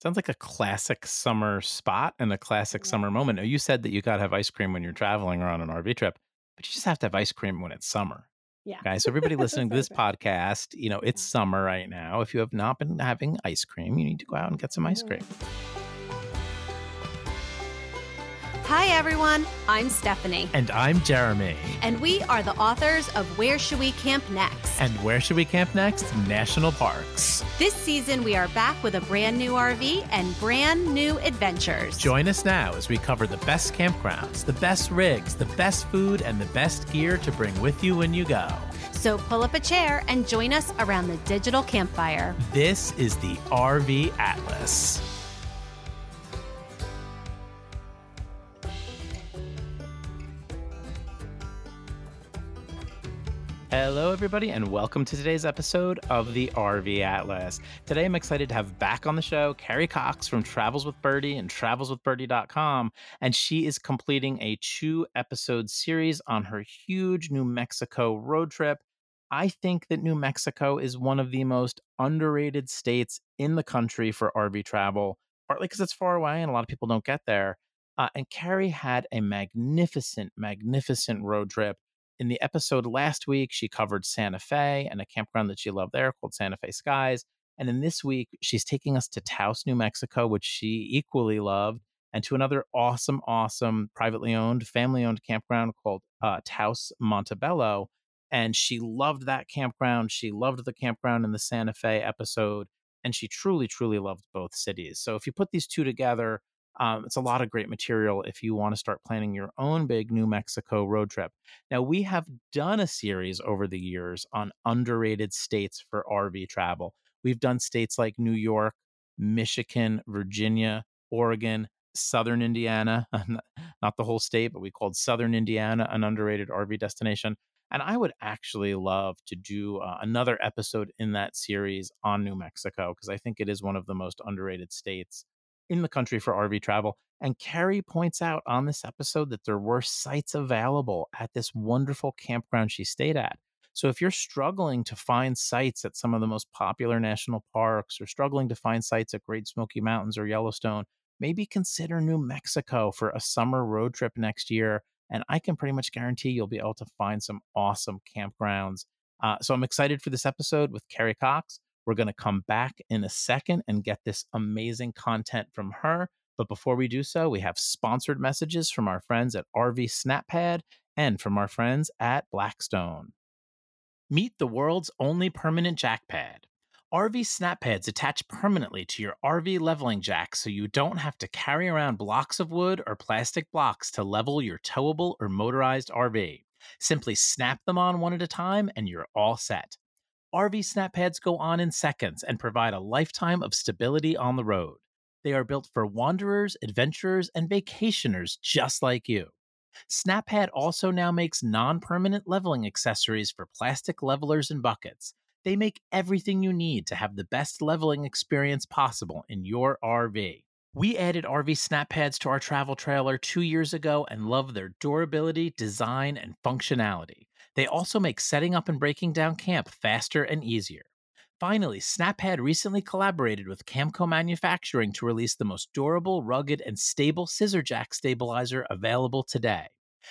Sounds like a classic summer spot and a classic summer moment. Now, you said that you got to have ice cream when you're traveling or on an RV trip, but you just have to have ice cream when it's summer. Yeah. Okay. So, everybody listening to this podcast, you know, it's Yeah. summer right now. If you have not been having ice cream, you need to go out and get some ice cream. Hi, everyone. I'm Stephanie, And I'm Jeremy. and we are the authors of Where Should We Camp Next? And where should we camp next? National parks. This season, we are back with a brand new RV and brand new adventures. Join us now as we cover the best campgrounds, the best rigs, the best food, and the best gear to bring with you when you go. So pull up a chair and join us around the digital campfire. This is the RV Atlas. Hello, everybody, and welcome to today's episode of the RV Atlas. Today, I'm excited to have back on the show Kerri Cox from Travels with Birdy and travelswithbirdy.com. And she is completing a two episode series on her huge New Mexico road trip. I think that New Mexico is one of the most underrated states in the country for RV travel, partly because it's far away and a lot of people don't get there. Uh, and Kerri had a magnificent, magnificent road trip. In the episode last week, she covered Santa Fe and a campground that she loved there called Santa Fe Skies. And in this week, she's taking us to Taos, New Mexico, which she equally loved, and to another awesome, awesome privately owned, family owned campground called uh, Taos Monte Bello and she loved that campground. She loved the campground in the Santa Fe episode, and she truly, truly loved both cities. So if you put these two together, um, it's a lot of great material if you want to start planning your own big New Mexico road trip. Now, we have done a series over the years on underrated states for RV travel. We've done states like New York, Michigan, Virginia, Oregon, Southern Indiana, not the whole state, but we called Southern Indiana an underrated RV destination. And I would actually love to do uh, another episode in that series on New Mexico because I think it is one of the most underrated states in the country for RV travel. And Kerri points out on this episode that there were sites available at this wonderful campground she stayed at. So if you're struggling to find sites at some of the most popular national parks or struggling to find sites at Great Smoky Mountains or Yellowstone, maybe consider New Mexico for a summer road trip next year and I can pretty much guarantee you'll be able to find some awesome campgrounds. Uh, so I'm excited for this episode with Kerri Cox. We're going to come back in a second and get this amazing content from her. But before we do so, we have sponsored messages from our friends at RV SnapPad and from our friends at Blackstone. Meet the world's only permanent jack pad. RV snap pads attach permanently to your RV leveling jack so you don't have to carry around blocks of wood or plastic blocks to level your towable or motorized RV. Simply snap them on one at a time and you're all set. RV snap pads go on in seconds and provide a lifetime of stability on the road. They are built for wanderers, adventurers, and vacationers just like you. SnapPad also now makes non permanent leveling accessories for plastic levelers and buckets. They make everything you need to have the best leveling experience possible in your RV. We added RV snap pads to our travel trailer two years ago and love their durability, design, and functionality. They also make setting up and breaking down camp faster and easier. Finally, SnapPad recently collaborated with Camco Manufacturing to release the most durable, rugged, and stable scissor jack stabilizer available today.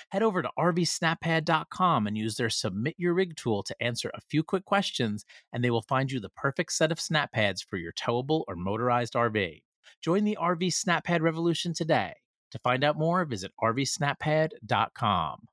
Head over to rvsnappad.com and use their Submit Your Rig tool to answer a few quick questions, and they will find you the perfect set of snap pads for your towable or motorized RV. Join the RV SnapPad revolution today. To find out more, visit rvsnappad.com.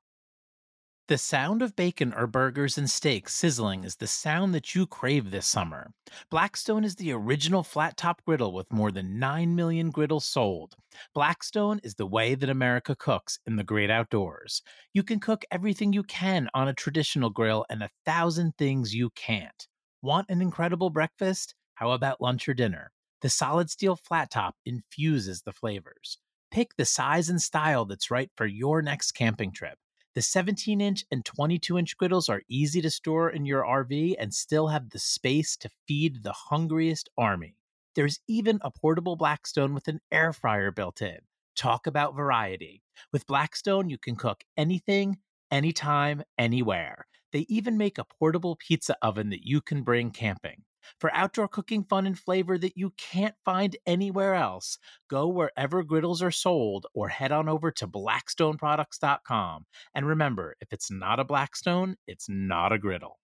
The sound of bacon or burgers and steaks sizzling is the sound that you crave this summer. Blackstone is the original flat top griddle with more than 9 million griddles sold. Blackstone is the way that America cooks in the great outdoors. You can cook everything you can on a traditional grill and a thousand things you can't. Want an incredible breakfast? How about lunch or dinner? The solid steel flat top infuses the flavors. Pick the size and style that's right for your next camping trip. The 17 inch and 22 inch griddles are easy to store in your RV and still have the space to feed the hungriest army. There's even a portable Blackstone with an air fryer built in. Talk about variety. With Blackstone, you can cook anything, anytime, anywhere. They even make a portable pizza oven that you can bring camping. For outdoor cooking fun and flavor that you can't find anywhere else, go wherever griddles are sold or head on over to blackstoneproducts.com. And remember, if it's not a Blackstone, it's not a griddle.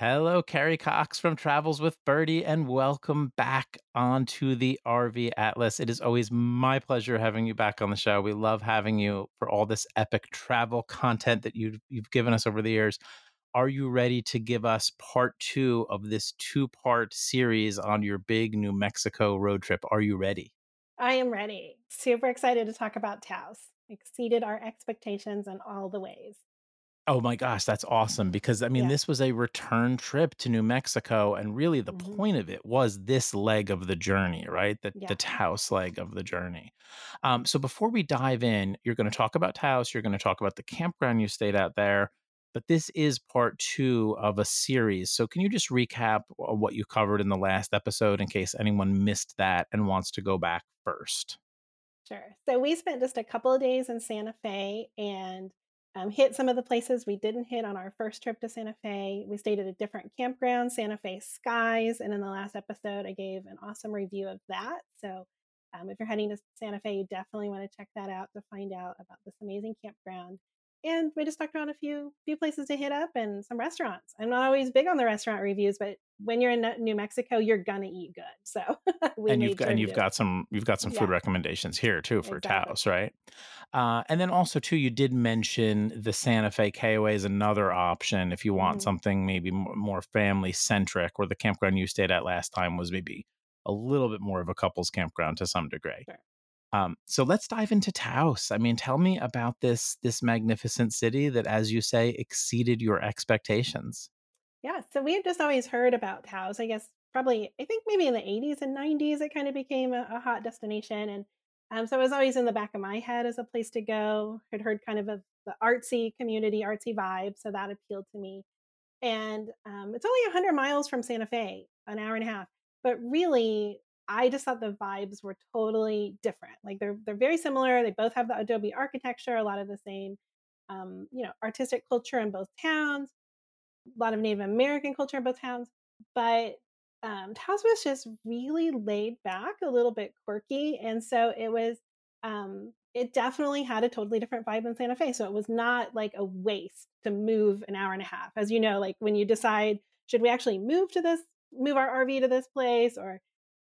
Hello, Kerri Cox from Travels with Birdy, and welcome back onto the RV Atlas. It is always my pleasure having you back on the show. We love having you for all this epic travel content that you've, you've given us over the years. Are you ready to give us part two of this two part series on your big New Mexico road trip? Are you ready? I am ready. Super excited to talk about Taos. Exceeded our expectations in all the ways. Oh my gosh, that's awesome because I mean, Yeah. this was a return trip to New Mexico, and really the hmm point of it was this leg of the journey, right? The the Taos leg of the journey. Um, so before we dive in, you're going to talk about Taos, you're going to talk about the campground you stayed at there, but this is part two of a series. So can you just recap what you covered in the last episode in case anyone missed that and wants to go back first? Sure. So we spent just a couple of days in Santa Fe and um, hit some of the places we didn't hit on our first trip to Santa Fe. We stayed at a different campground, Santa Fe Skies. And in the last episode, I gave an awesome review of that. So um, if you're heading to Santa Fe, you definitely want to check that out to find out about this amazing campground. And we just talked about a few few places to hit up and some restaurants. I'm not always big on the restaurant reviews, but when you're in New Mexico, you're gonna eat good. So and you've got sure and you've got some you've got some food Yeah, recommendations here too for exactly. Taos, right? Uh, and then also too, you did mention the Santa Fe KOA is another option if you want hmm something maybe more family centric, where the campground you stayed at last time was maybe a little bit more of a couples campground to some degree. Sure. Um, so let's dive into Taos. I mean, tell me about this this magnificent city that, as you say, exceeded your expectations. Yeah, so we had just always heard about Taos. I guess probably I think maybe in the 80s and 90s it kind of became a, a hot destination, and um, so it was always in the back of my head as a place to go. Had heard kind of a, the artsy community, artsy vibe, so that appealed to me. And um, it's only 100 miles from Santa Fe, an hour and a half. But really, I just thought the vibes were totally different. Like they're they're very similar. They both have the Adobe architecture, a lot of the same, um, you know, artistic culture in both towns a lot of Native American culture in both towns, but um, Taos was just really laid back, a little bit quirky, and so it was. Um, it definitely had a totally different vibe than Santa Fe, so it was not like a waste to move an hour and a half. As you know, like when you decide should we actually move to this, move our RV to this place, or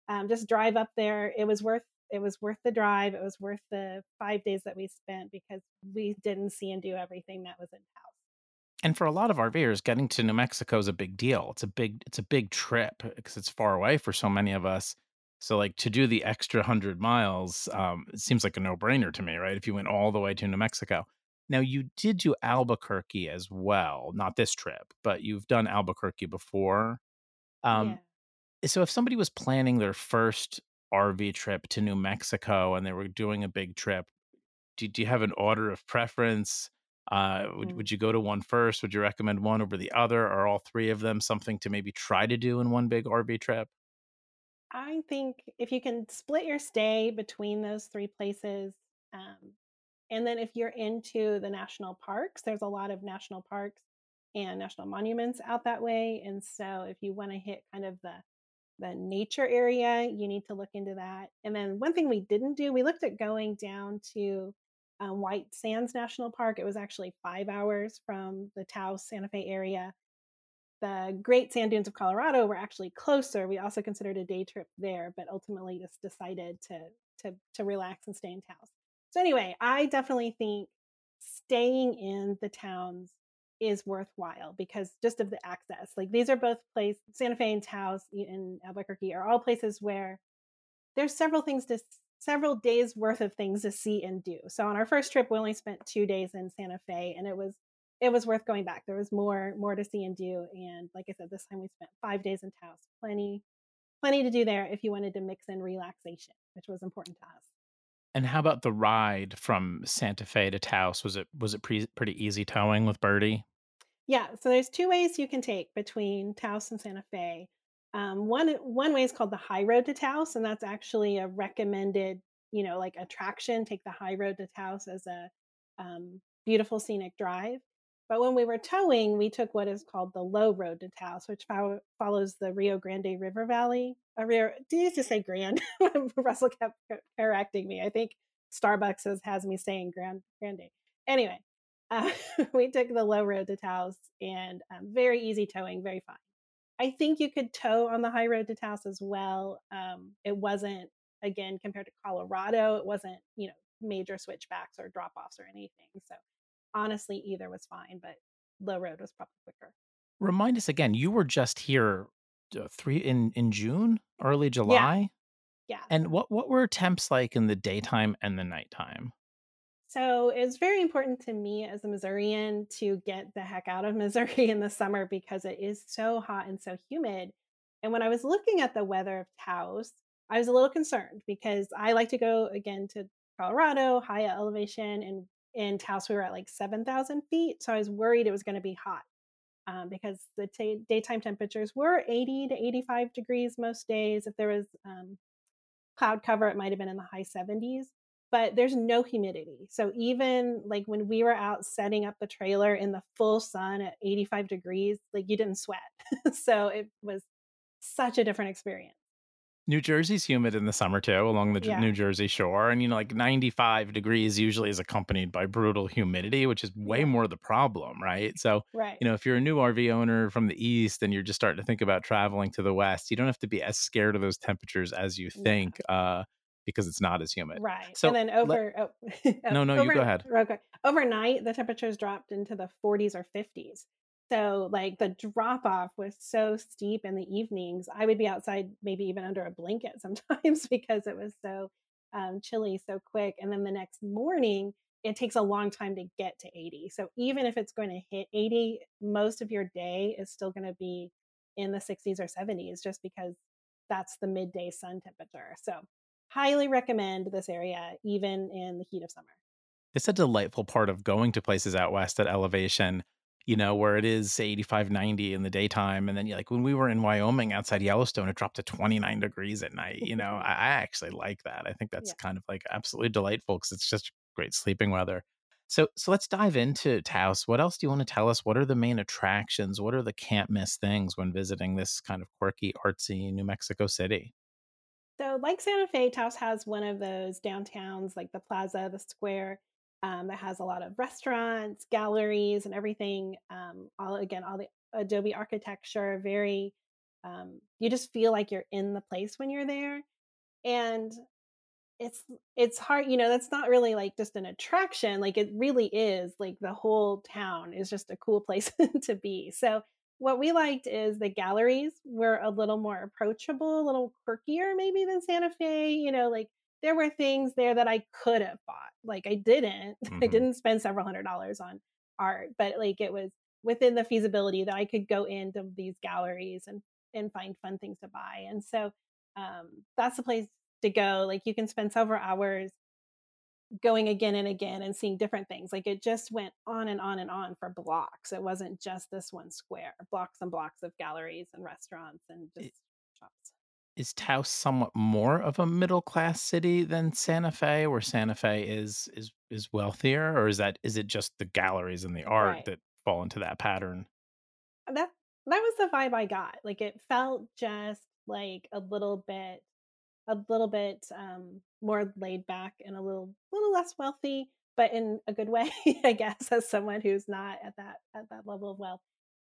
um, just drive up there, it was worth it was worth the drive. It was worth the five days that we spent because we didn't see and do everything that was in Taos. And for a lot of RVers, getting to New Mexico is a big deal. It's a big it's a big trip because it's far away for so many of us. So like to do the extra 100 miles, um, it seems like a no-brainer to me, right? If you went all the way to New Mexico. Now you did do Albuquerque as well, not this trip, but you've done Albuquerque before. Um, Yeah. So if somebody was planning their first RV trip to New Mexico and they were doing a big trip, do, do you have an order of preference? Uh, would, Mm. would you go to one first? Would you recommend one over the other? Or all three of them something to maybe try to do in one big RV trip? I think if you can split your stay between those 3 places, um, and then if you're into the national parks, there's a lot of national parks and national monuments out that way, and so if you wanna hit kind of the the nature area, you need to look into that, and then one thing we didn't do, we looked at going down to, um, White Sands National Park, it was actually 5 hours from the Taos, Santa Fe area, the Great Sand Dunes of Colorado were actually closer. We also considered a day trip there, but ultimately just decided to to to relax and stay in Taos. So anyway, I definitely think staying in the towns is worthwhile because just of the access. Like these are both places, Santa Fe and Taos and Albuquerque are all places where there's several things to several days worth of things to see and do. So on our first trip, we only spent two days in Santa Fe, and it was it was worth going back. There was more more to see and do, and like I said, this time we spent five days in Taos. Plenty plenty to do there if you wanted to mix in relaxation, which was important to us. And how about the ride from Santa Fe to Taos? Was it was it pre- pretty easy towing with Birdy? Yeah, so there's two ways you can take between Taos and Santa Fe. Um, one one way is called the High Road to Taos, and that's actually a recommended, you know, like attraction. Take the High Road to Taos as a um, beautiful scenic drive. But when we were towing, we took what is called the low road to Taos, which fo- follows the Rio Grande River Valley. A Rio, do you just say Grand? Russell kept correcting me. I think Starbucks has, has me saying Grand Grande. Anyway, uh, we took the low road to Taos and um, very easy towing, very fine. I think you could tow on the high road to Taos as well. Um, it wasn't, again, compared to Colorado, it wasn't, you know, major switchbacks or drop offs or anything. So honestly, either was fine, but low road was probably quicker. Remind us again, you were just here uh, three in in June, early July. Yeah. yeah. And what what were temps like in the daytime and the nighttime? So it's very important to me as a Missourian to get the heck out of Missouri in the summer because it is so hot and so humid. And when I was looking at the weather of Taos, I was a little concerned because I like to go again to Colorado, high elevation, and in Taos we were at like 7,000 feet. So I was worried it was going to be hot um, because the t- daytime temperatures were 80 to 85 degrees most days. If there was um, cloud cover, it might have been in the high 70s but there's no humidity. So even like when we were out setting up the trailer in the full sun at 85 degrees, like you didn't sweat. so it was such a different experience. New Jersey's humid in the summer too, along the yeah. New Jersey shore. And, you know, like 95 degrees usually is accompanied by brutal humidity, which is way more the problem, right? So, right. you know, if you're a new RV owner from the East and you're just starting to think about traveling to the West, you don't have to be as scared of those temperatures as you think. Yeah. Uh, because it's not as humid. Right. So and then over let, oh, no, no, over, you go ahead. Okay. Overnight, the temperatures dropped into the 40s or 50s. So like the drop off was so steep in the evenings. I would be outside maybe even under a blanket sometimes because it was so um, chilly so quick. And then the next morning, it takes a long time to get to 80. So even if it's going to hit 80, most of your day is still going to be in the 60s or 70s just because that's the midday sun temperature. So highly recommend this area even in the heat of summer. It's a delightful part of going to places out west at elevation you know, where it is 85, 90 in the daytime. And then like when we were in Wyoming outside Yellowstone, it dropped to 29 degrees at night. You know, I, actually like that. I think that's yeah. kind of like absolutely delightful because it's just great sleeping weather. So, so let's dive into Taos. What else do you want to tell us? What are the main attractions? What are the can't miss things when visiting this kind of quirky, artsy New Mexico City? So, like Santa Fe, Taos has one of those downtowns, like the plaza, the square, um, that has a lot of restaurants, galleries, and everything. Um, all again, all the Adobe architecture, very. Um, you just feel like you're in the place when you're there, and it's it's hard. You know, that's not really like just an attraction. Like it really is. Like the whole town is just a cool place to be. So what we liked is the galleries were a little more approachable, a little quirkier maybe than Santa Fe. You know, like there were things there that I could have bought. Like I didn't. Mm-hmm. I didn't spend several hundred dollars on art, but like it was within the feasibility that I could go into these galleries and and find fun things to buy. And so um, that's the place to go. Like you can spend several hours going again and again and seeing different things. Like it just went on and on and on for blocks. It wasn't just this one square, blocks and blocks of galleries and restaurants and just it, shops is Taos somewhat more of a middle class city than Santa Fe, where Santa Fe is is is wealthier, or is that is it just the galleries and the art right. that fall into that pattern? That that was the vibe I got. Like it felt just like a little bit a little bit um more laid back and a little little less wealthy, but in a good way, I guess, as someone who's not at that at that level of wealth.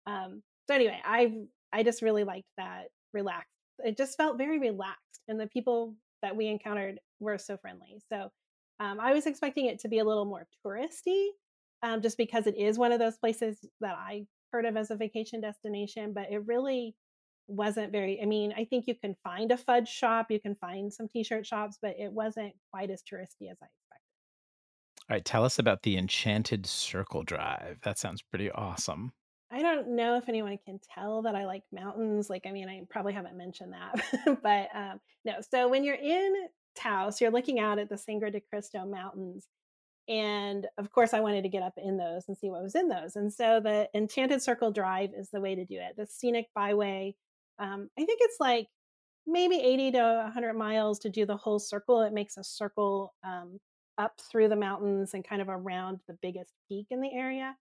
Um so anyway, I I just really liked that relaxed it just felt very relaxed and the people that we encountered were so friendly so um, i was expecting it to be a little more touristy um, just because it is one of those places that i heard of as a vacation destination but it really wasn't very i mean i think you can find a fudge shop you can find some t-shirt shops but it wasn't quite as touristy as i expected all right tell us about the enchanted circle drive that sounds pretty awesome I don't know if anyone can tell that I like mountains. Like, I mean, I probably haven't mentioned that, but um, no. So when you're in Taos, you're looking out at the Sangre de Cristo Mountains. And of course, I wanted to get up in those and see what was in those. And so the Enchanted Circle Drive is the way to do it. The scenic byway. Um, I think it's like maybe 80 to 100 miles to do the whole circle. It makes a circle um, up through the mountains and kind of around the biggest peak in the area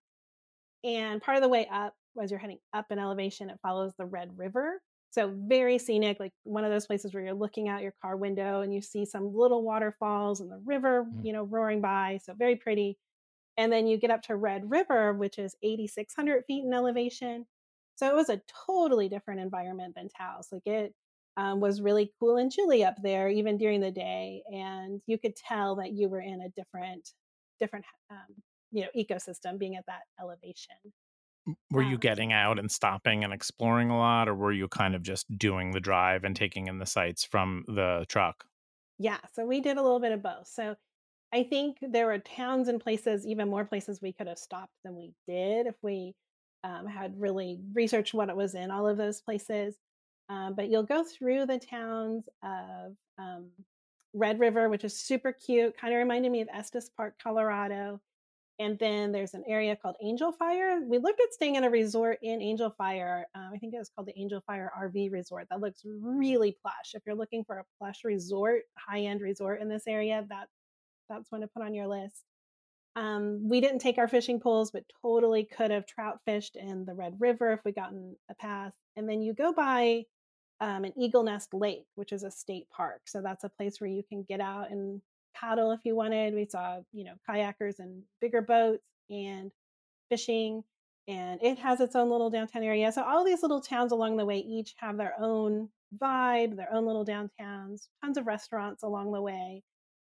And part of the way up, as you're heading up in elevation, it follows the Red River. So very scenic, like one of those places where you're looking out your car window and you see some little waterfalls and the river, Mm. you know, roaring by. So very pretty. And then you get up to Red River, which is 8,600 feet in elevation. So it was a totally different environment than Taos. Like it um, was really cool and chilly up there, even during the day, and you could tell that you were in a different, different, um, you know, ecosystem being at that elevation. Were you Um, getting out and stopping and exploring a lot, or were you kind of just doing the drive and taking in the sights from the truck? yeah, so we did a little bit of both. So I think there were towns and places, even more places we could have stopped than we did if we um, had really researched what it was in all of those places. Um, but you'll go through the towns of um, Red River, which is super cute, kind of reminded me of Estes Park, Colorado. And then there's an area called Angel Fire. We looked at staying in a resort in Angel Fire. Um, I think it was called the Angel Fire RV Resort. That looks really plush. If you're looking for a plush resort, high end resort in this area, that that's one to put on your list. Um, we didn't take our fishing poles, but totally could have trout fished in the Red River if we gotten a pass. And then you go by um, an Eagle Nest Lake, which is a state park. So that's a place where you can get out and paddle if you wanted. We saw, you know, kayakers and bigger boats and fishing. And it has its own little downtown area. So all these little towns along the way each have their own vibe, their own little downtowns, tons of restaurants along the way.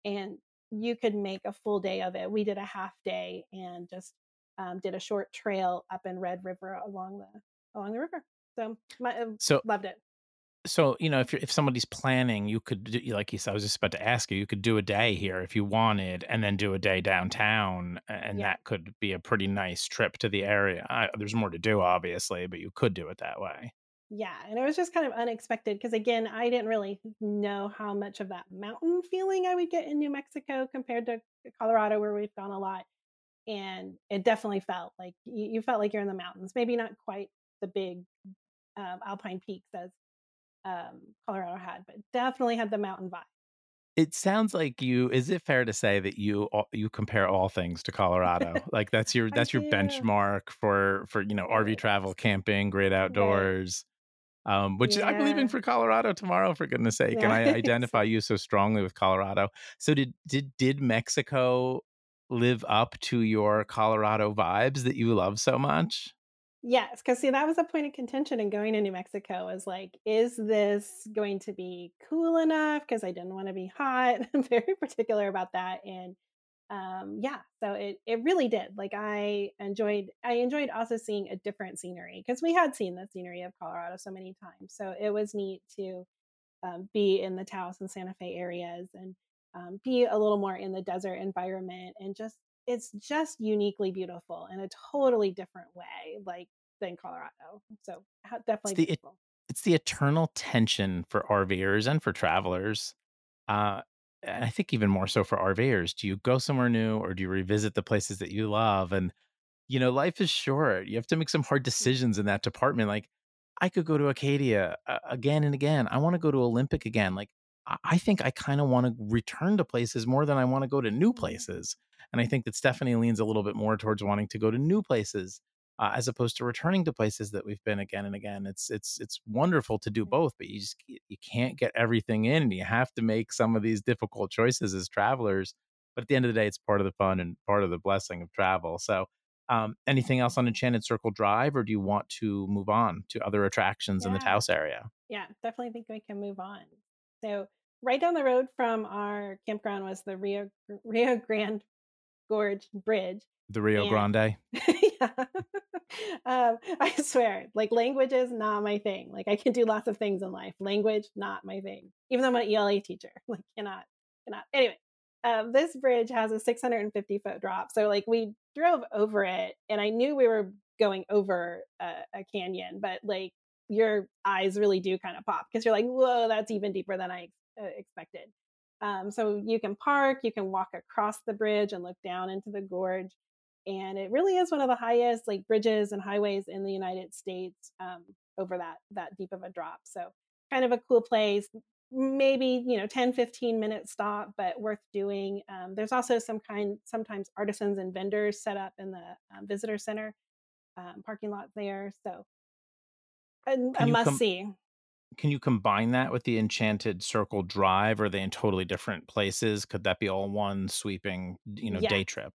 And you could make a full day of it. We did a half day and just um, did a short trail up in Red River along the along the river. So my, uh, So, loved it. so you know, if you're, if somebody's planning, you could, do, like you said, I was just about to ask you, you could do a day here if you wanted, and then do a day downtown, and Yeah. that could be a pretty nice trip to the area. I, there's more to do, obviously, but you could do it that way. Yeah, and it was just kind of unexpected because again, I didn't really know how much of that mountain feeling I would get in New Mexico compared to Colorado, where we've gone a lot. And it definitely felt like you, you felt like you're in the mountains. Maybe not quite the big um, alpine peaks as um, Colorado had, but definitely had the mountain vibe. It sounds like you. Is it fair to say that you you compare all things to Colorado? Like that's your that's your do. benchmark for for you know RV travel, camping, great outdoors. Um, which I'm leaving for Colorado tomorrow, for goodness sake, and I identify you so strongly with Colorado. So did did did Mexico live up to your Colorado vibes that you love so much? Yes, because see, that was a point of contention in going to New Mexico is like, is this going to be cool enough? Because I didn't want to be hot. I'm very particular about that. And um, yeah, so it it really did. Like I enjoyed I enjoyed also seeing a different scenery because we had seen the scenery of Colorado so many times. So it was neat to um, be in the Taos and Santa Fe areas and um, be a little more in the desert environment and just it's just uniquely beautiful in a totally different way like than Colorado. So ha- It's definitely the beautiful. it's the eternal tension for RVers and for travelers. Uh, and I think even more so for RVers. Do you go somewhere new or do you revisit the places that you love? And you know, life is short. You have to make some hard decisions in that department. Like, I could go to Acadia uh, again and again. I want to go to Olympic again. Like, I, I think I kind of want to return to places more than I want to go to new Mhm. places. And I think that Stephanie leans a little bit more towards wanting to go to new places uh, as opposed to returning to places that we've been again and again. It's it's it's wonderful to do both, but you just you can't get everything in, and you have to make some of these difficult choices as travelers. But at the end of the day, it's part of the fun and part of the blessing of travel. So um, anything else on Enchanted Circle Drive, or do you want to move on to other attractions in the Taos area? Yeah, definitely think we can move on. So right down the road from our campground was the Rio Rio Grande Gorge Bridge. The Rio And Grande. yeah. um, I swear, like language is not my thing. Like I can do lots of things in life. Language, not my thing. Even though I'm an ELA teacher, like cannot, cannot. Anyway, um, this bridge has a 650 foot drop. So like we drove over it, and I knew we were going over a, a canyon, but like your eyes really do kind of pop because you're like, whoa, that's even deeper than I uh, expected. Um, so you can park, you can walk across the bridge and look down into the gorge and it really is one of the highest like bridges and highways in the United States um, over that that deep of a drop. So kind of a cool place. Maybe you know 10, 15 minute stop, but worth doing. Um, there's also some kind sometimes artisans and vendors set up in the um, visitor center. um, parking lot there. So a, a must see. Can you combine that with the Enchanted Circle Drive? Are they in totally different places? Could that be all one sweeping, you know, Yeah. day trip?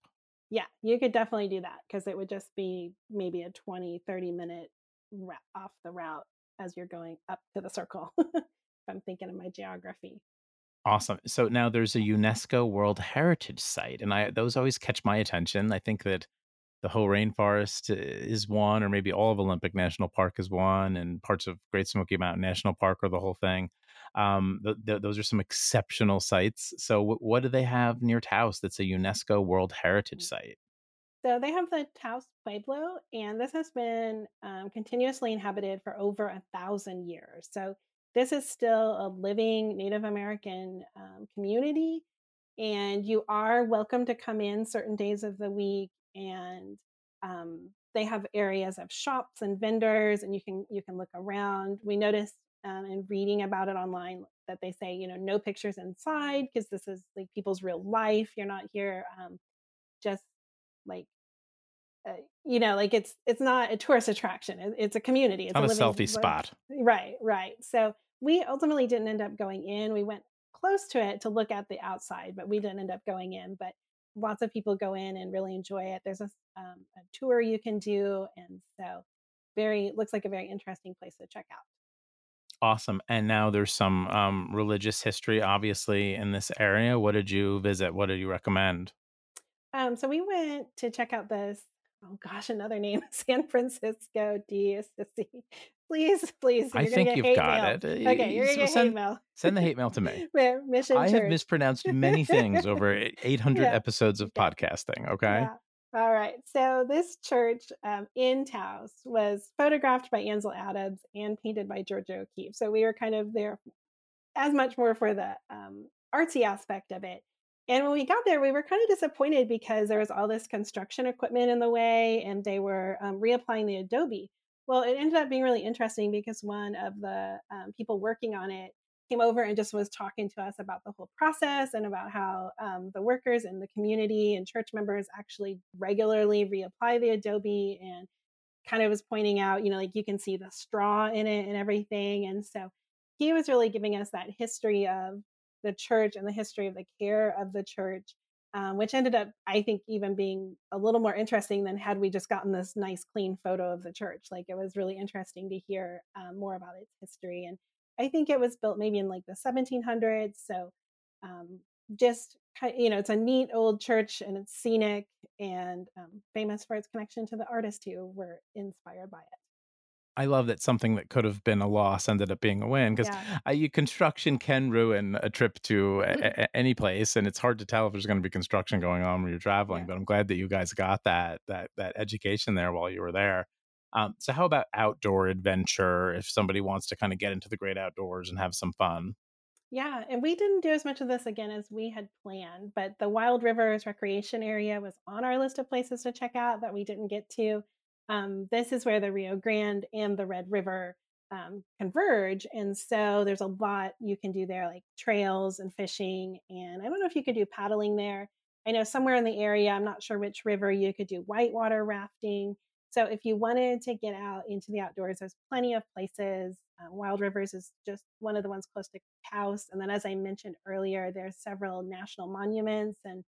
Yeah, you could definitely do that because it would just be maybe a 20, 30 minute ra- off the route as you're going up to the circle. if I'm thinking of my geography. Awesome. So now there's a UNESCO World Heritage Site, and I those always catch my attention. I think that the whole rainforest is one, or maybe all of Olympic National Park is one, and parts of Great Smoky Mountain National Park are the whole thing. Um, th- th- those are some exceptional sites. So, w- what do they have near Taos that's a UNESCO World Heritage Mm. Site? So they have the Taos Pueblo, and this has been um, continuously inhabited for over a thousand years. So this is still a living Native American um, community, and you are welcome to come in certain days of the week. And um, they have areas of shops and vendors, and you can you can look around. We noticed um, in reading about it online that they say you know no pictures inside because this is like people's real life. You're not here um, just like uh, you know like it's it's not a tourist attraction it, it's a community it's Not a living selfie spot. right right so we ultimately didn't end up going in we went close to it to look at the outside but we didn't end up going in but lots of people go in and really enjoy it there's a, um, a tour you can do and so very looks like a very interesting place to check out Awesome. And now there's some um, religious history, obviously, in this area. What did you visit? What did you recommend? Um, so we went to check out this. Oh gosh, another name, San Francisco DSC. Please, please. I think get you've got mail. it. Uh, Okay, you're so gonna get send- hate mail. Send the hate mail to me. Mission I Church. have mispronounced many things over 800 Yeah. episodes of podcasting. Okay. Yeah. All right. So this church um, in Taos was photographed by Ansel Adams and painted by Georgia O'Keeffe. So we were kind of there as much more for the um, artsy aspect of it. And when we got there, we were kind of disappointed because there was all this construction equipment in the way and they were um, reapplying the Adobe. Well, it ended up being really interesting because one of the um, people working on it came over and just was talking to us about the whole process and about how um, the workers in the community and church members actually regularly reapply the Adobe and kind of was pointing out, you know, like you can see the straw in it and everything. And so he was really giving us that history of the church and the history of the care of the church, um, which ended up, I think, even being a little more interesting than had we just gotten this nice, clean photo of the church. Like it was really interesting to hear um, more about its history. And I think it was built maybe in like the 1700s. So um, just, you know, it's a neat old church and it's scenic and um, famous for its connection to the artists who were inspired by it. I love that something that could have been a loss ended up being a win because Yeah. construction can ruin a trip to a, a- any place, and it's hard to tell if there's going to be construction going on when you're traveling. Yeah. But I'm glad that you guys got that that that education there while you were there. Um, so, how about outdoor adventure? If somebody wants to kind of get into the great outdoors and have some fun, Yeah, and we didn't do as much of this again as we had planned, but the Wild Rivers Recreation Area was on our list of places to check out that we didn't get to. Um, this is where the Rio Grande and the Red River um, converge, and so there's a lot you can do there, like trails and fishing. And I don't know if you could do paddling there. I know somewhere in the area, I'm not sure which river, you could do whitewater rafting. So if you wanted to get out into the outdoors, there's plenty of places. Uh, Wild Rivers is just one of the ones close to Taos. And then, as I mentioned earlier, there's several national monuments and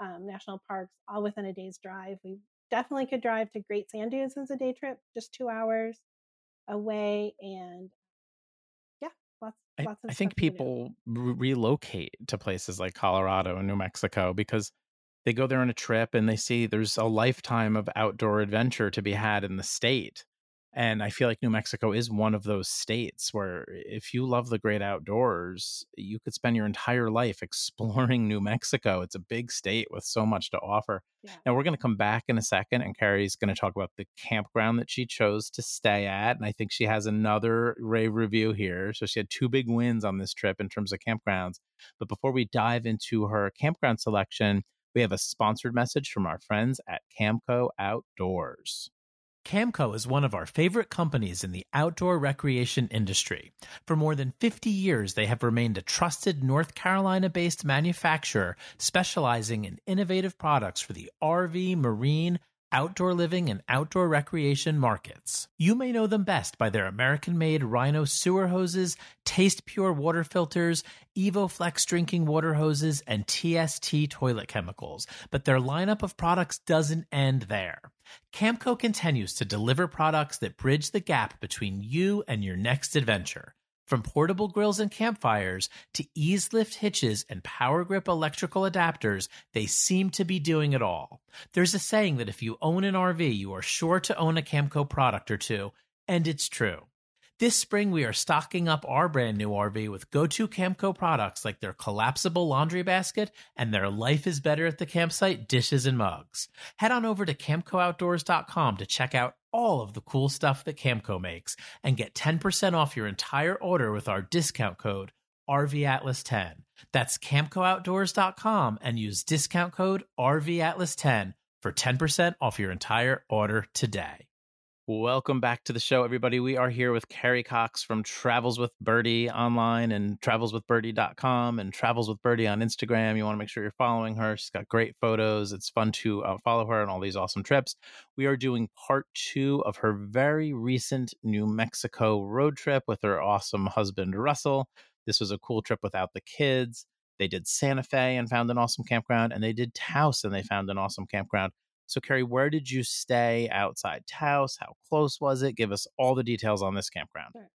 um, national parks all within a day's drive. We definitely could drive to Great Sand Dunes as a day trip, just two hours away. And yeah, lots, I, lots of I think people re- relocate to places like Colorado and New Mexico because they go there on a trip and they see there's a lifetime of outdoor adventure to be had in the state. And I feel like New Mexico is one of those states where if you love the great outdoors, you could spend your entire life exploring New Mexico. It's a big state with so much to offer. Yeah. Now we're going to come back in a second, and Kerri's going to talk about the campground that she chose to stay at. And I think she has another rave review here. So she had two big wins on this trip in terms of campgrounds. But before we dive into her campground selection, we have a sponsored message from our friends at Camco Outdoors. Camco is one of our favorite companies in the outdoor recreation industry. For more than 50 years, they have remained a trusted North Carolina based manufacturer specializing in innovative products for the RV, marine, outdoor living and outdoor recreation markets. You may know them best by their American made Rhino sewer hoses, Taste Pure water filters, EvoFlex drinking water hoses, and TST toilet chemicals, but their lineup of products doesn't end there. Camco continues to deliver products that bridge the gap between you and your next adventure. From portable grills and campfires to Eaz-Lift hitches and power grip electrical adapters, they seem to be doing it all. There's a saying that if you own an RV, you are sure to own a Camco product or two, and it's true. This spring, we are stocking up our brand new RV with go to Camco products like their collapsible laundry basket and their Life is Better at the Campsite dishes and mugs. Head on over to CamcoOutdoors.com to check out all of the cool stuff that Camco makes and get 10% off your entire order with our discount code RVAtlas10. That's CamcoOutdoors.com and use discount code RVAtlas10 for 10% off your entire order today. Welcome back to the show, everybody. We are here with Kerri Cox from Travels with Birdy online and travelswithbirdy.com and Travels with Birdy on Instagram. You want to make sure you're following her. She's got great photos. It's fun to uh, follow her on all these awesome trips. We are doing part two of her very recent New Mexico road trip with her awesome husband, Russell. This was a cool trip without the kids. They did Santa Fe and found an awesome campground, and they did Taos and they found an awesome campground. So, Kerri, where did you stay outside Taos? How close was it? Give us all the details on this campground. Sure.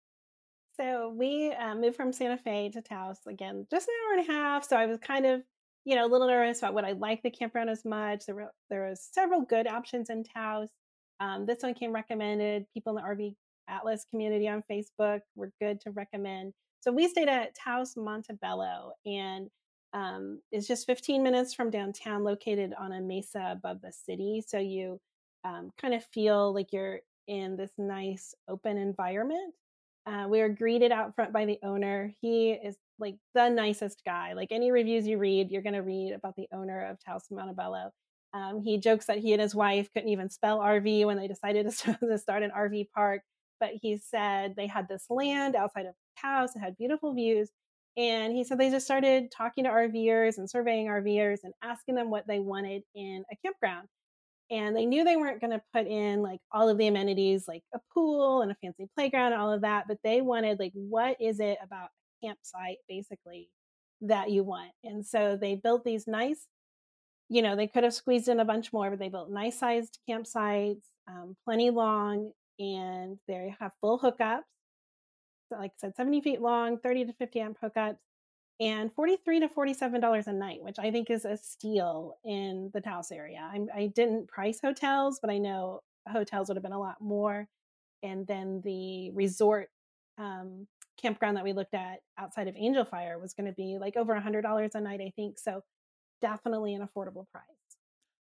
So we uh, moved from Santa Fe to Taos again, just an hour and a half. So I was kind of, you know, a little nervous about would I like the campground as much. There were there was several good options in Taos. Um, this one came recommended. People in the RV Atlas community on Facebook were good to recommend. So we stayed at Taos Monte Bello, and um, is just 15 minutes from downtown, located on a mesa above the city. So you um, kind of feel like you're in this nice open environment. Uh, we are greeted out front by the owner. He is like the nicest guy. Like any reviews you read, you're going to read about the owner of Taos Monte Bello. Um, he jokes that he and his wife couldn't even spell RV when they decided to start an RV park. But he said they had this land outside of Taos. It had beautiful views. And he said they just started talking to RVers and surveying RVers and asking them what they wanted in a campground. And they knew they weren't going to put in like all of the amenities, like a pool and a fancy playground and all of that, but they wanted like, what is it about a campsite basically that you want? And so they built these nice, you know, they could have squeezed in a bunch more, but they built nice sized campsites, um, plenty long, and they have full hookups like I said, 70 feet long, 30 to 50 amp hookups, and 43 to 47 dollars a night, which I think is a steal in the Taos area. I'm, I did not price hotels, but I know hotels would have been a lot more. And then the resort um, campground that we looked at outside of Angel Fire was going to be like over a hundred dollars a night, I think. So definitely an affordable price.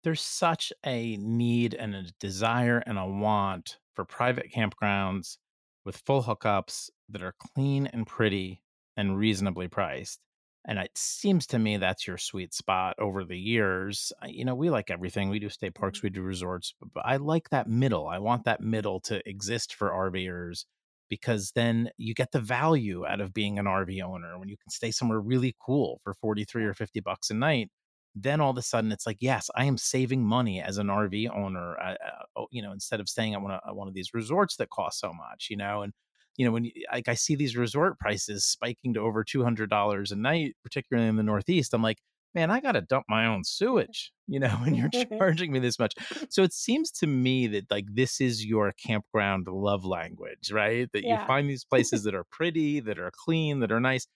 There's such a need and a desire and a want for private campgrounds with full hookups that are clean and pretty and reasonably priced. And it seems to me that's your sweet spot over the years. You know, we like everything. We do state parks, mm-hmm. we do resorts, but I like that middle. I want that middle to exist for RVers because then you get the value out of being an RV owner when you can stay somewhere really cool for 43 or 50 bucks a night. Then all of a sudden it's like, yes, I am saving money as an RV owner, uh, uh, you know, instead of staying at one of, one of these resorts that cost so much, you know, and you know, when you, like I see these resort prices spiking to over two hundred dollars a night, particularly in the Northeast, I'm like, man, I got to dump my own sewage, you know, when you're charging me this much. So it seems to me that like this is your campground love language, right? That yeah. you find these places that are pretty, that are clean, that are nice.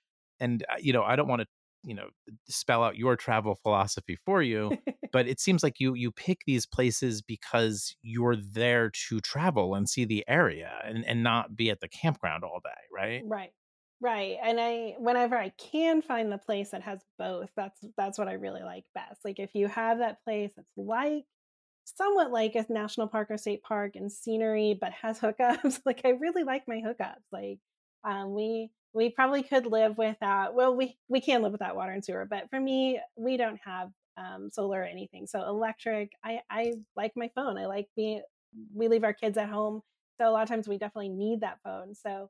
And, uh, you know, I don't want to you know spell out your travel philosophy for you but it seems like you you pick these places because you're there to travel and see the area and and not be at the campground all day right? Right right and i whenever i can find the place that has both that's that's what i really like best like if you have that place that's like somewhat like a national park or state park and scenery but has hookups like i really like my hookups like um, we we probably could live without well we we can live without water and sewer but for me we don't have um, solar or anything. So electric i i like my phone. I like being we leave our kids at home so a lot of times we definitely need that phone. So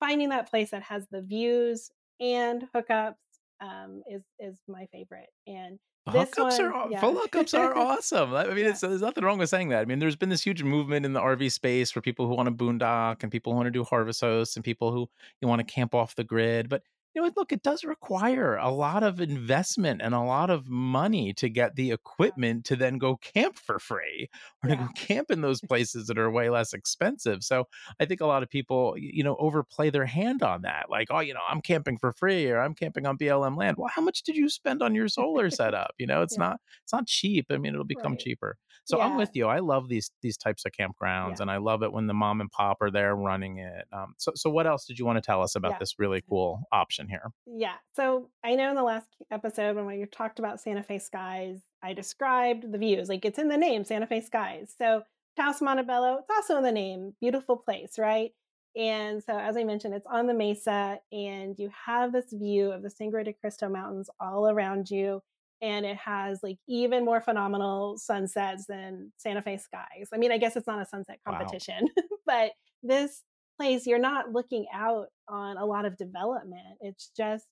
finding that place that has the views and hookups um, is is my favorite. And hookups one, are yeah, full hookups are awesome. I mean, yeah, it's, there's nothing wrong with saying that. I mean, there's been this huge movement in the RV space for people who want to boondock and people who want to do harvest hosts and people who you want to camp off the grid. But you know, look, it does require a lot of investment and a lot of money to get the equipment to then go camp for free or to go camp in those places that are way less expensive. So I think a lot of people, you know, overplay their hand on that. Like, oh, you know, I'm camping for free or I'm camping on BLM land. Well, how much did you spend on your solar setup? You know, it's yeah, not it's not cheap. I mean, it'll become right, cheaper. So I'm with you. I love these these types of campgrounds yeah, and I love it when the mom and pop are there running it. Um, so so what else did you want to tell us about yeah. this really cool option here? Yeah. So I know in the last episode when we talked about Santa Fe skies, I described the views. Like it's in the name, Santa Fe skies. So Taos Monte Bello, it's also in the name, beautiful place, right? And so, as I mentioned, it's on the mesa, and you have this view of the Sangre de Cristo Mountains all around you. And it has like even more phenomenal sunsets than Santa Fe skies. I mean, I guess it's not a sunset Wow. competition, but this place, you're not looking out on a lot of development. It's just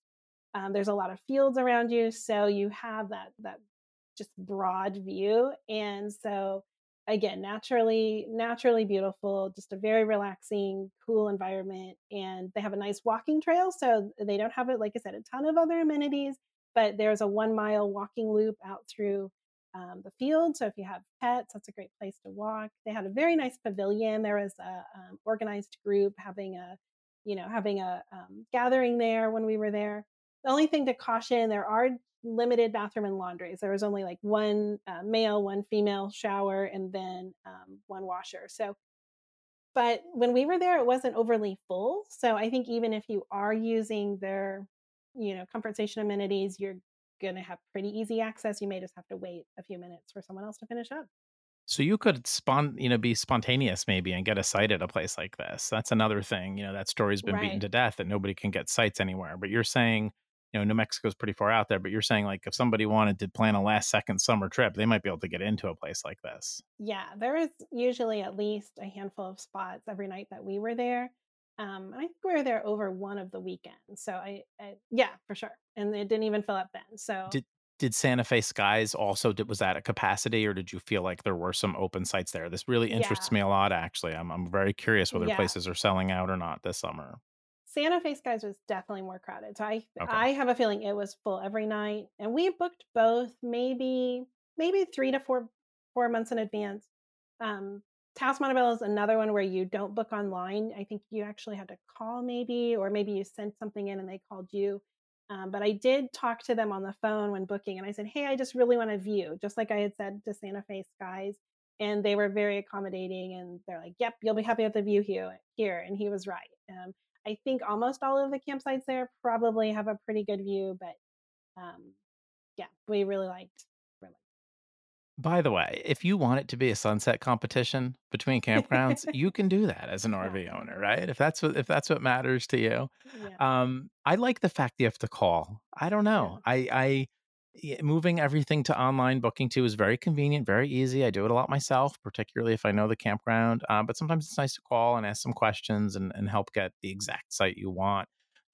um, there's a lot of fields around you, so you have that that just broad view. And so again, naturally naturally beautiful, just a very relaxing, cool environment. And they have a nice walking trail, so they don't have it like I said, a ton of other amenities, but there's a one mile walking loop out through um, the field. So if you have pets, that's a great place to walk. They had a very nice pavilion. There was a um, organized group having a you know having a um, gathering there when we were there the only thing to caution, there are limited bathroom and laundries. There was only like one uh, male, one female shower, and then um, one washer. So, but when we were there, it wasn't overly full. So I think even if you are using their, you know, comfort station amenities, you're going to have pretty easy access. You may just have to wait a few minutes for someone else to finish up. So you could spon you know, be spontaneous maybe and get a site at a place like this. That's another thing, you know, that story's been beaten to death that nobody can get sites anywhere. But you're saying, you know, New Mexico's pretty far out there, but you're saying like if somebody wanted to plan a last second summer trip, they might be able to get into a place like this. Yeah, there is usually at least a handful of spots every night that we were there. Um, and I think we were there over one of the weekends. So I, I yeah, for sure. And it didn't even fill up then. So Did did Santa Fe Skies also did was that a capacity or did you feel like there were some open sites there? This really interests yeah, me a lot actually. I'm I'm very curious whether yeah. places are selling out or not this summer. Santa Fe Skies was definitely more crowded. So I Okay. I have a feeling it was full every night. And we booked both maybe maybe three to four four months in advance. Um Taos Monte Bello is another one where you don't book online. I think you actually had to call maybe, or maybe you sent something in and they called you. Um, but I did talk to them on the phone when booking, and I said, "Hey, I just really want to view," just like I had said to Santa Fe Skies, and they were very accommodating. And they're like, "Yep, you'll be happy with the view here." Here, and he was right. Um, I think almost all of the campsites there probably have a pretty good view, but um, yeah, we really liked. By the way, if you want it to be a sunset competition between campgrounds, you can do that as an yeah, RV owner, right? If that's what if that's what matters to you. yeah, Um, I like the fact you have to call. I don't yeah, I I moving everything to online booking too is very convenient, very easy. I do it a lot myself, particularly if I know the campground. Uh, but sometimes it's nice to call and ask some questions and, and help get the exact site you want.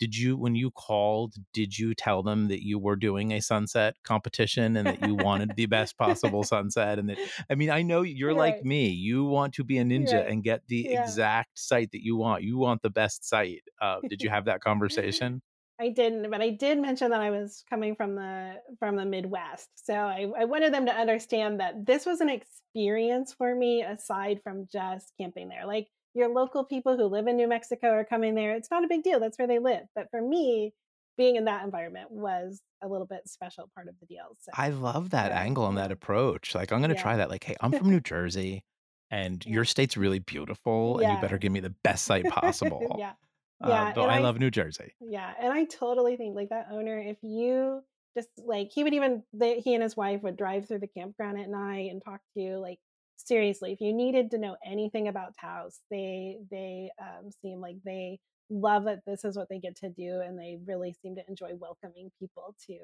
Did you, when you called, did you tell them that you were doing a sunset competition and that you wanted the best possible sunset? And that, I mean, I know you're like me. You want to be a ninja right, and get the yeah. exact site that you want. You want the best site. Uh, did you have that conversation? I didn't, but I did mention that I was coming from the from the Midwest. So I, I wanted them to understand that this was an experience for me aside from just camping there. Like your local people who live in New Mexico are coming there. It's not a big deal. That's where they live. But for me, being in that environment was a little bit special part of the deal. So I love that uh, angle and that approach. Like, I'm gonna yeah, try that. Like, "Hey, I'm from New Jersey, and your state's really beautiful, and you better give me the best site possible." yeah, Uh, yeah. but I I love New Jersey. Yeah, and I totally think like that owner, if you just like he would even they, he and his wife would drive through the campground at night and talk to you. Like seriously, if you needed to know anything about Taos, they they um, seem like they love that this is what they get to do, and they really seem to enjoy welcoming people to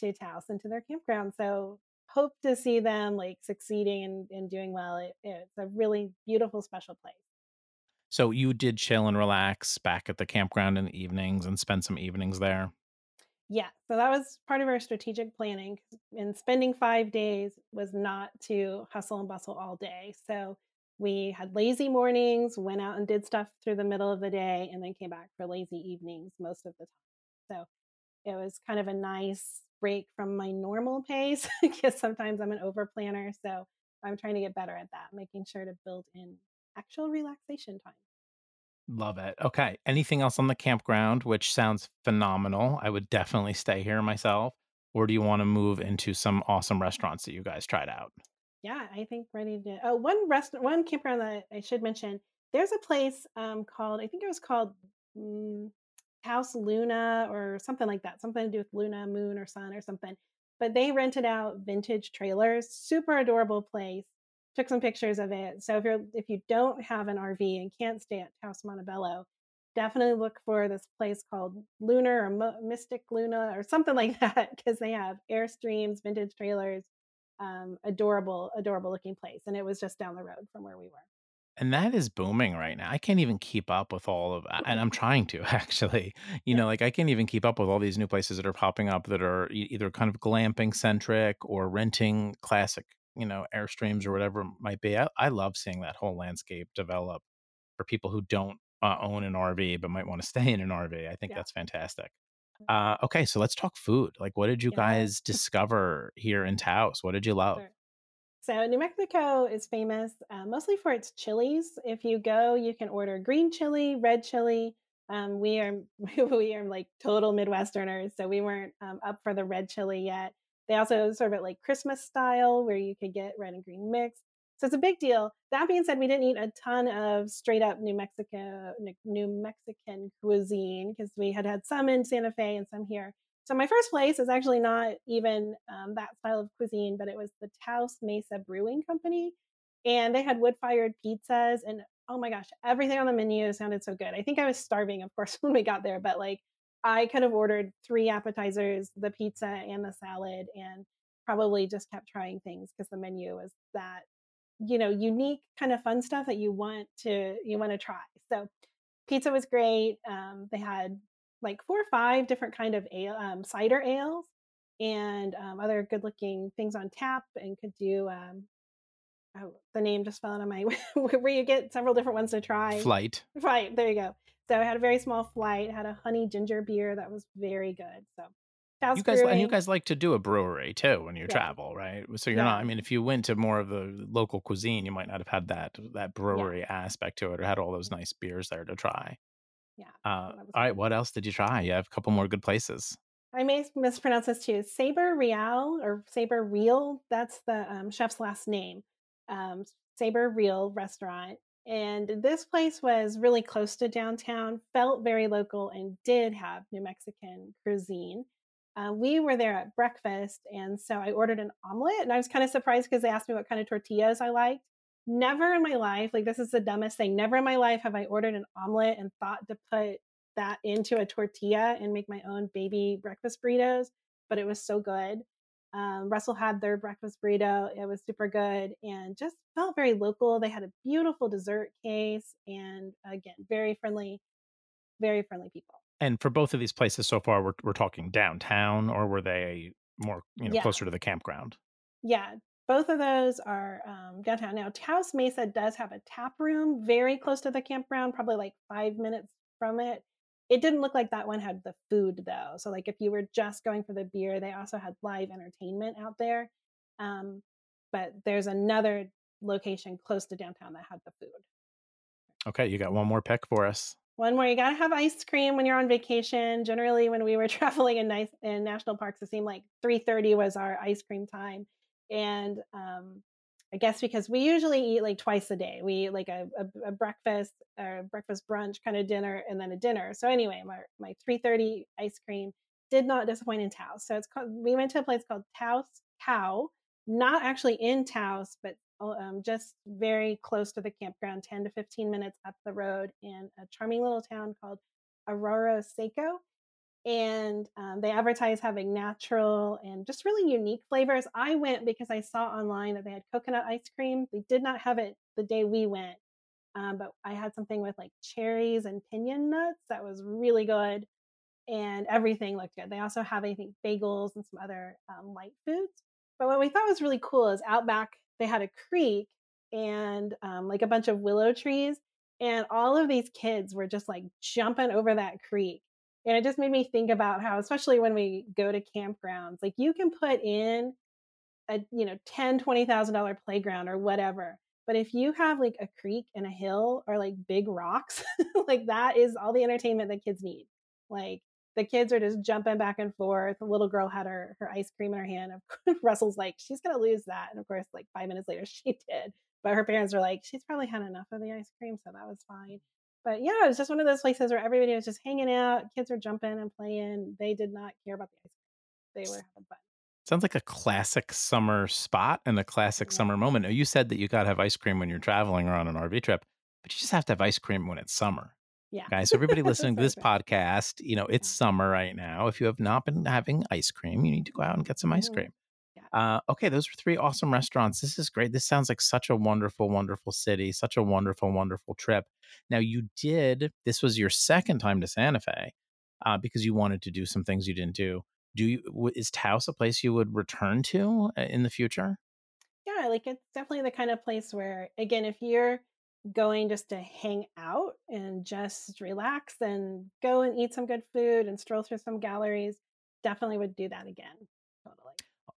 to Taos and to their campground. So hope to see them like succeeding and, and doing well. It, it's a really beautiful, special place. So you did chill and relax back at the campground in the evenings and spend some evenings there? Yeah, so that was part of our strategic planning, and spending 5 days was not to hustle and bustle all day, so we had lazy mornings, went out and did stuff through the middle of the day, and then came back for lazy evenings most of the time. So, it was kind of a nice break from my normal pace because sometimes I'm an over planner, so I'm trying to get better at that, making sure to build in actual relaxation time. Love it. Okay. Anything else on the campground, which sounds phenomenal? I would definitely stay here myself. Or do you want to move into some awesome restaurants that you guys tried out? Yeah, I think ready to. Oh, one restaurant, one campground that I should mention. There's a place um, called, I think it was called mm, House Luna or something like that, something to do with Luna, Moon, or Sun or something. But they rented out vintage trailers. Super adorable place. Took some pictures of it. So if you're if you don't have an RV and can't stay at Taos Monte Bello, definitely look for this place called Lunar or Mo- Mystic Luna or something like that because they have airstreams, vintage trailers, um, adorable, adorable looking place. And it was just down the road from where we were. And that is booming right now. I can't even keep up with all of and I'm trying to actually. You know, like I can't even keep up with all these new places that are popping up that are either kind of glamping centric or renting classic, you know, Airstreams or whatever it might be. I, I love seeing that whole landscape develop for people who don't uh, own an RV but might want to stay in an RV. I think yeah, that's fantastic. Uh, okay, so let's talk food. Like, what did you yeah. guys discover here in Taos? What did you love? Sure. So New Mexico is famous uh, mostly for its chilies. If you go, you can order green chili, red chili. Um, we are we are like total Midwesterners, so we weren't um, up for the red chili yet. They also serve it like Christmas style, where you could get red and green mix. So it's a big deal. That being said, we didn't eat a ton of straight up New Mexico New Mexican cuisine because we had had some in Santa Fe and some here. So my first place is actually not even um, that style of cuisine, but it was the Taos Mesa Brewing Company, and they had wood fired pizzas. And oh my gosh, everything on the menu sounded so good. I think I was starving, of course, when we got there, but like I could have ordered three appetizers, the pizza, and the salad, and probably just kept trying things because the menu was that you know unique kind of fun stuff that you want to you want to try. So pizza was great. Um, they had like four or five different kind of ale, um, cider ales and um, other good looking things on tap and could do um, oh, the name just fell out of my where you get several different ones to try Flight. right there you go so i had a very small flight had a honey ginger beer that was very good so House You guys and you guys like to do a brewery too when you yeah travel, right? So you're not I mean, if you went to more of the local cuisine, you might not have had that that yeah brewery aspect to it or had all those nice beers there to try. yeah Uh, so that was all right, what else did you try? You have a couple more good places. I may mispronounce this too. Saber Real or Saber Real. That's the um, chef's last name. Um, Saber Real restaurant. And this place was really close to downtown, felt very local, and did have New Mexican cuisine. Uh, we were there at breakfast, and so I ordered an omelet. And I was kind of surprised because they asked me what kind of tortillas I liked. Never in my life, like this is the dumbest thing, never in my life have I ordered an omelet and thought to put that into a tortilla and make my own baby breakfast burritos, but it was so good. Um, Russell had their breakfast burrito. It was super good and just felt very local. They had a beautiful dessert case and again, very friendly, very friendly people. And for both of these places so far, we're we're talking downtown, or were they more, you know, Yeah, closer to the campground? yeah. Both of those are um, downtown. Now, Taos Mesa does have a tap room very close to the campground, probably like five minutes from it. It didn't look like that one had the food though. So, like, if you were just going for the beer, they also had live entertainment out there. Um, but there's another location close to downtown that had the food. Okay, you got one more pick for us. One more, you gotta have ice cream when you're on vacation. Generally, when we were traveling in nice in national parks, it seemed like 3:30 was our ice cream time. And um, I guess because we usually eat like twice a day. We eat like a, a, a breakfast or breakfast brunch kind of dinner and then a dinner. So anyway, my my 3:30 ice cream did not disappoint in Taos. So it's called we went to a place called Taos Cow, not actually in Taos, but uh, um, just very close to the campground, 10 to 15 minutes up the road in a charming little town called Arroyo Seco and um, they advertise having natural and just really unique flavors. I went because I saw online that they had coconut ice cream. They did not have it the day we went, um, but I had something with like cherries and pinion nuts that was really good. and everything looked good. They also have, I think, bagels and some other um, light foods. But what we thought was really cool is out back they had a creek and um, like a bunch of willow trees, and all of these kids were just like jumping over that creek. And it just made me think about how, especially when we go to campgrounds, like you can put in a you know ten twenty thousand dollar playground or whatever, but if you have like a creek and a hill or like big rocks, like that is all the entertainment that kids need. Like the kids are just jumping back and forth. The little girl had her her ice cream in her hand. Russell's like, she's gonna lose that, and of course, like five minutes later, she did. But her parents were like, she's probably had enough of the ice cream, so that was fine. But yeah, it was just one of those places where everybody was just hanging out. Kids were jumping and playing. They did not care about the ice cream. They were having fun. Sounds like a classic summer spot and a classic yeah. summer moment. You said that you got to have ice cream when you're traveling or on an RV trip, but you just have to have ice cream when it's summer. Yeah. Guys, so everybody listening to this podcast, you know, it's yeah. summer right now. If you have not been having ice cream, you need to go out and get some ice mm-hmm. cream. Uh, okay, those are three awesome restaurants. This is great. This sounds like such a wonderful, wonderful city, such a wonderful, wonderful trip. Now, you did, this was your second time to Santa Fe uh, because you wanted to do some things you didn't do. Do you, is Taos a place you would return to uh, in the future? Yeah, like it's definitely the kind of place where, again, if you're going just to hang out and just relax and go and eat some good food and stroll through some galleries, definitely would do that again.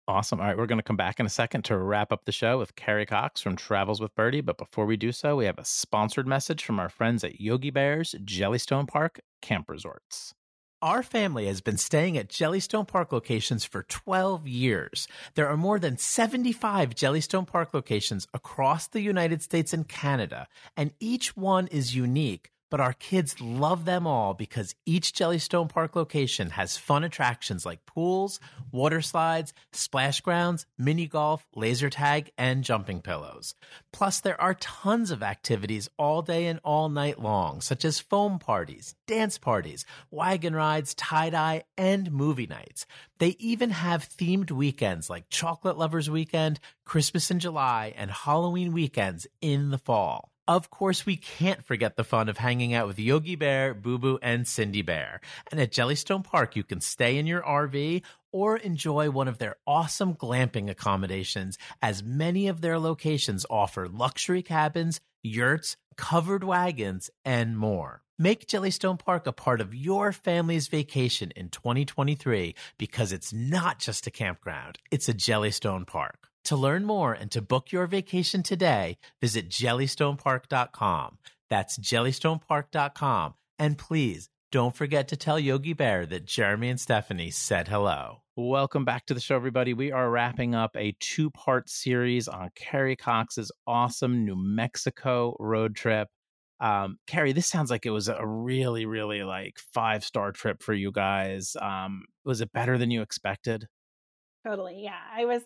Awesome. All right, we're going to come back in a second to wrap up the show with Kerri Cox from Travels with Birdy. But before we do so, we have a sponsored message from our friends at Yogi Bear's Jellystone Park Camp Resorts. Our family has been staying at Jellystone Park locations for 12 years. There are more than 75 Jellystone Park locations across the United States and Canada, and each one is unique but our kids love them all because each Jellystone Park location has fun attractions like pools, water slides, splash grounds, mini golf, laser tag, and jumping pillows. Plus, there are tons of activities all day and all night long, such as foam parties, dance parties, wagon rides, tie dye, and movie nights. They even have themed weekends like Chocolate Lovers Weekend, Christmas in July, and Halloween weekends in the fall. Of course, we can't forget the fun of hanging out with Yogi Bear, Boo Boo, and Cindy Bear. And at Jellystone Park, you can stay in your RV or enjoy one of their awesome glamping accommodations, as many of their locations offer luxury cabins, yurts, covered wagons, and more. Make Jellystone Park a part of your family's vacation in 2023 because it's not just a campground, it's a Jellystone Park. To learn more and to book your vacation today, visit jellystonepark.com. That's jellystonepark.com. And please don't forget to tell Yogi Bear that Jeremy and Stephanie said hello. Welcome back to the show, everybody. We are wrapping up a two part series on Kerri Cox's awesome New Mexico road trip. Um, Kerri, this sounds like it was a really, really like five star trip for you guys. Um, was it better than you expected? Totally. Yeah. I was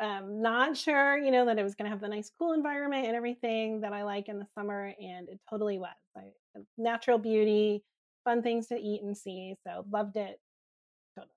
um, not sure, you know, that it was going to have the nice, cool environment and everything that I like in the summer, and it totally was. I, natural beauty, fun things to eat and see. So loved it. Totally.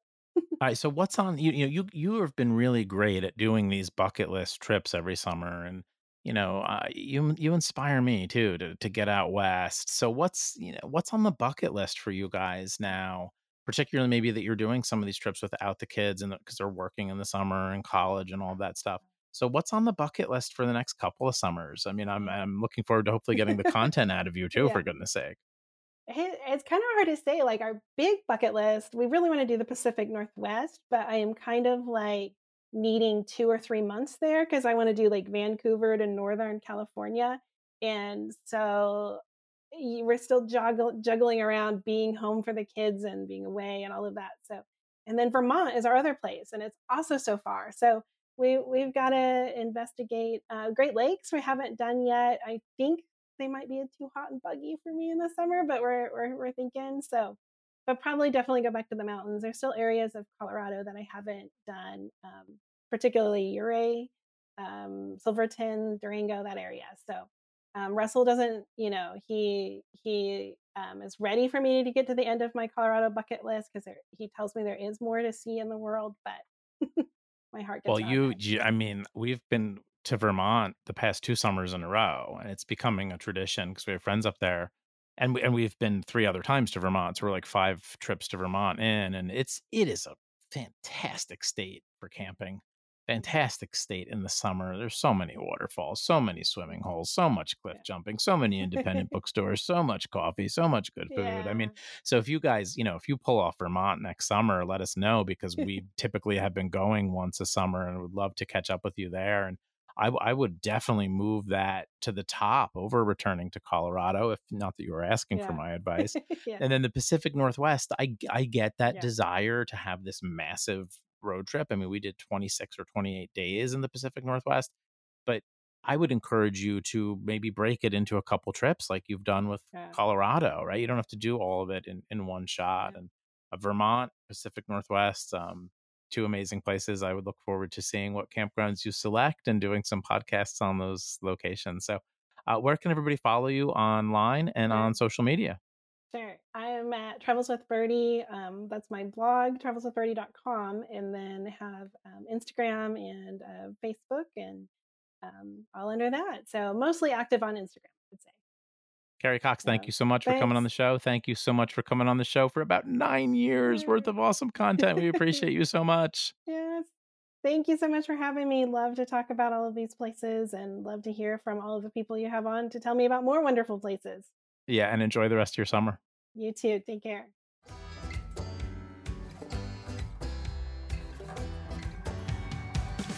All right. So what's on you? You know, you you have been really great at doing these bucket list trips every summer, and you know, uh, you you inspire me too to to get out west. So what's you know what's on the bucket list for you guys now? Particularly maybe that you're doing some of these trips without the kids and because they're working in the summer and college and all that stuff. So what's on the bucket list for the next couple of summers? I mean, I'm I'm looking forward to hopefully getting the content out of you too, yeah. for goodness sake. It's kind of hard to say. Like our big bucket list, we really want to do the Pacific Northwest, but I am kind of like needing two or three months there because I want to do like Vancouver to Northern California. And so we're still juggling around being home for the kids and being away and all of that. So, and then Vermont is our other place, and it's also so far. So we we've got to investigate uh, Great Lakes. We haven't done yet. I think they might be too hot and buggy for me in the summer, but we're we're, we're thinking so. But probably definitely go back to the mountains. There's still areas of Colorado that I haven't done, um, particularly Ouray, um, Silverton, Durango, that area. So um, Russell doesn't, you know, he he um, is ready for me to get to the end of my Colorado bucket list because he tells me there is more to see in the world, but my heart. well, you, you, I mean, we've been to Vermont the past two summers in a row, and it's becoming a tradition because we have friends up there. and we, and we've been three other times to Vermont. So we're like five trips to Vermont in, and it's it is a fantastic state for camping. Fantastic state in the summer. There's so many waterfalls, so many swimming holes, so much cliff jumping, so many independent bookstores, so much coffee, so much good food. I mean, so if you guys, you know, if you pull off Vermont next summer, let us know because we typically have been going once a summer and would love to catch up with you there. And I, I would definitely move that to the top over returning to Colorado, if not that you were asking for my advice. yeah. And then the Pacific Northwest, I, I get that Yeah. desire to have this massive road trip. I mean, we did 26 or 28 days in the Pacific Northwest, but I would encourage you to maybe break it into a couple trips like you've done with Yeah. Colorado, right? You don't have to do all of it in, in one shot. Yeah. And uh, Vermont, Pacific Northwest, um, two amazing places. I would look forward to seeing what campgrounds you select and doing some podcasts on those locations. So, uh, where can everybody follow you online and on social media? Sure. I am at Travels with Birdy. Um, that's my blog, travelswithbirdy.com, and then have um, Instagram and uh, Facebook, and um, all under that. So mostly active on Instagram, I would say. Kerri Cox, thank you so much for coming on the show. Thank you so much for coming on the show for about nine years worth of awesome content. We appreciate you so much. Yes. Thank you so much for having me. Love to talk about all of these places and love to hear from all of the people you have on to tell me about more wonderful places. Yeah, and enjoy the rest of your summer. You too. Take care.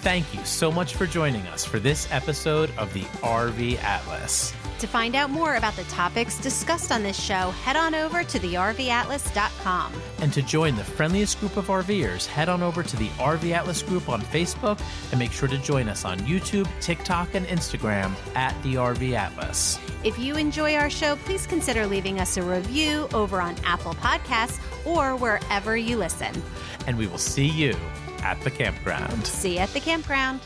Thank you so much for joining us for this episode of the RV Atlas. To find out more about the topics discussed on this show, head on over to thervatlas.com. And to join the friendliest group of RVers, head on over to the RV Atlas group on Facebook and make sure to join us on YouTube, TikTok, and Instagram at the RV Atlas. If you enjoy our show, please consider leaving us a review over on Apple Podcasts or wherever you listen. And we will see you at the campground. See you at the campground.